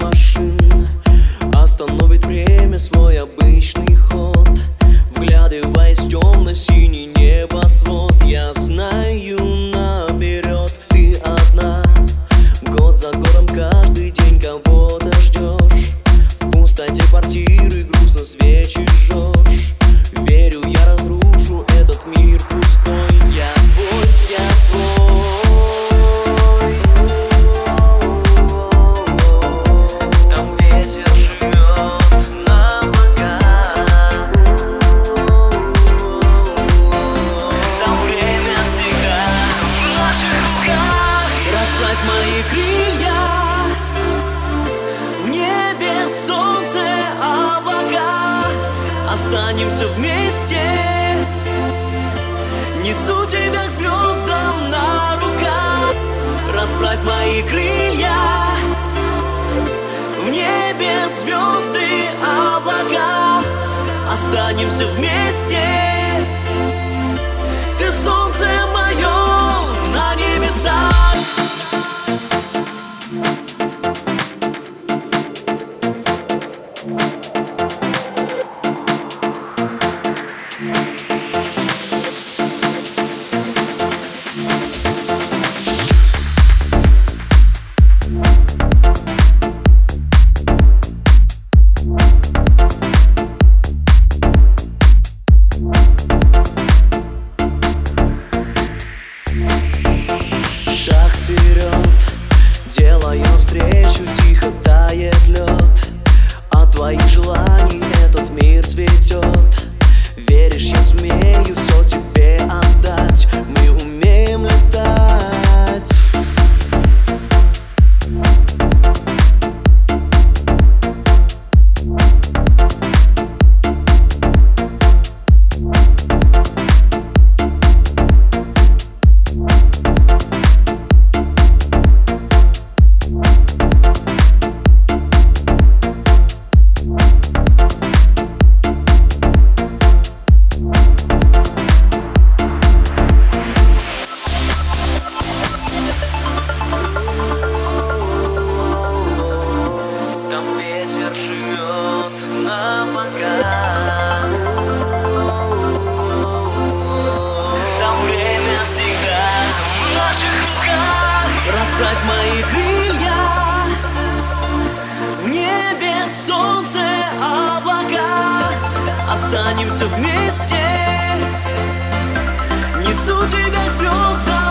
машин. Остановит время свой обычный ход. Вглядываясь в темно-синий Останемся вместе. Несу тебя к звездам на руках. Расправь мои крылья. В небе звезды, облака. Останемся вместе делаем встречу, тихо тает лед. От твоих желаний этот мир цветет. Веришь, я Останемся вместе. Несу тебя к звездам